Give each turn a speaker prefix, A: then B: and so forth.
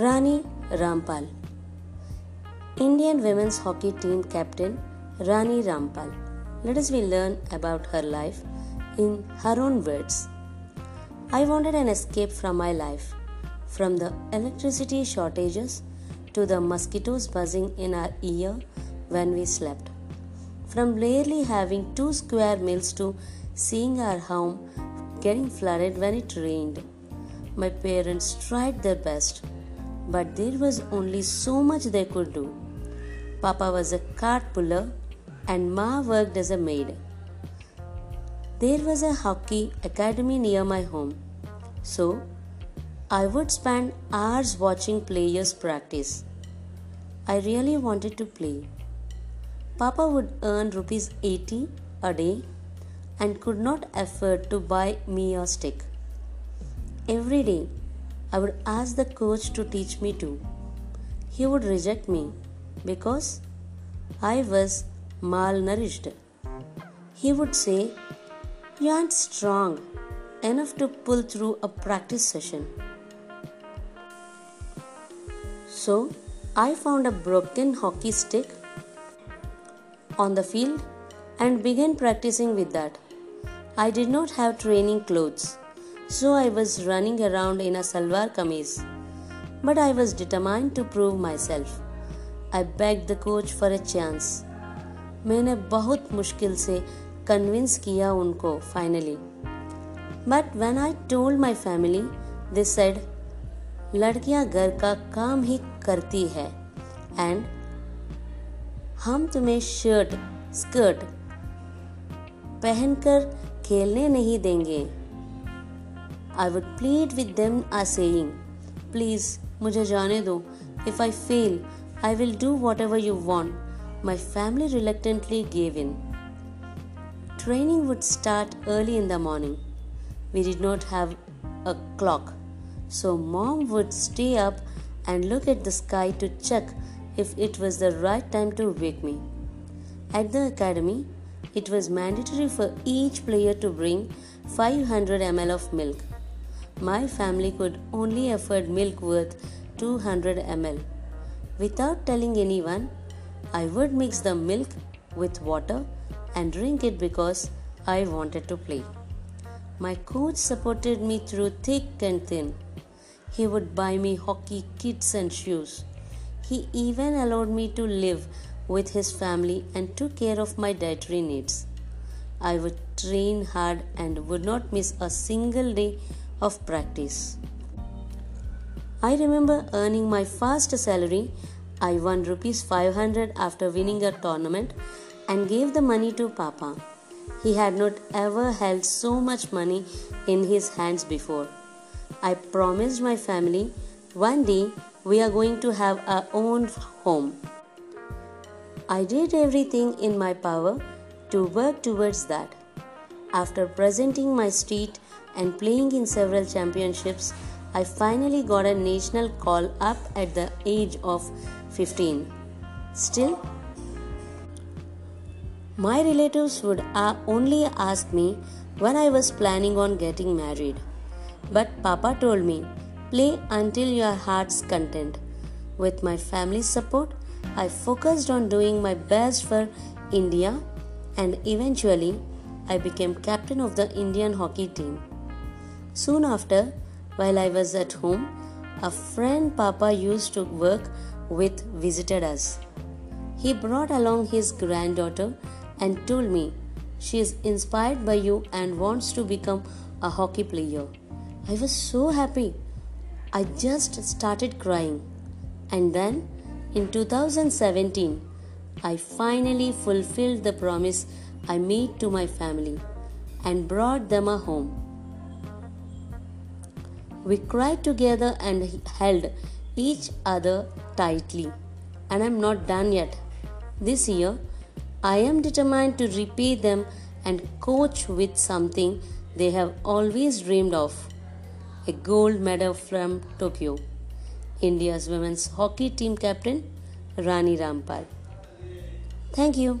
A: Rani Rampal, Indian women's hockey team captain Rani Rampal. Let us we learn about her life in her own words. I wanted an escape from my life, from the electricity shortages to the mosquitoes buzzing in our ear when we slept, from barely having two square meals to seeing our home getting flooded when it rained. My parents tried their best but there was only so much they could do. Papa was a cart puller and Ma worked as a maid. There was a hockey academy near my home, so I would spend hours watching players practice. I really wanted to play. Papa would earn rupees 80 a day and could not afford to buy me a stick. Every day I would ask the coach to teach me too. He would reject me because I was malnourished. He would say, You aren't strong enough to pull through a practice session. So I found a broken hockey stick on the field and began practicing with that. I did not have training clothes so I was running around in a salwar kameez. But I was determined to prove myself. I begged the coach for a chance. मैंने बहुत मुश्किल से convince किया उनको finally but when I told my family this said लड़कियाँ घर का काम ही करती है एंड हम तुम्हें शर्ट स्कर्ट पहनकर खेलने नहीं देंगे I would plead with them as saying, Please, mujhe jaane do. If I fail, I will do whatever you want. My family reluctantly gave in. Training would start early in the morning. We did not have a clock, so mom would stay up and look at the sky to check if it was the right time to wake me. At the academy, it was mandatory for each player to bring 500 ml of milk. My family could only afford milk worth 200 ml. Without telling anyone, I would mix the milk with water and drink it because I wanted to play. My coach supported me through thick and thin. He would buy me hockey kits and shoes. He even allowed me to live with his family and took care of my dietary needs. I would train hard and would not miss a single day of practice. I remember earning my first salary. I won rupees 500 after winning a tournament and gave the money to Papa. He had not ever held so much money in his hands before. I promised my family one day we are going to have our own home. I did everything in my power to work towards that. After presenting my street and playing in several championships, I finally got a national call up at the age of 15. Still, my relatives would uh, only ask me when I was planning on getting married. But Papa told me, play until your heart's content. With my family's support, I focused on doing my best for India and eventually I became captain of the Indian hockey team. Soon after, while I was at home, a friend Papa used to work with visited us. He brought along his granddaughter and told me she is inspired by you and wants to become a hockey player. I was so happy. I just started crying. And then in 2017, I finally fulfilled the promise I made to my family and brought them a home. We cried together and held each other tightly. And I'm not done yet. This year, I am determined to repay them and coach with something they have always dreamed of a gold medal from Tokyo. India's women's hockey team captain Rani Rampal. Thank you.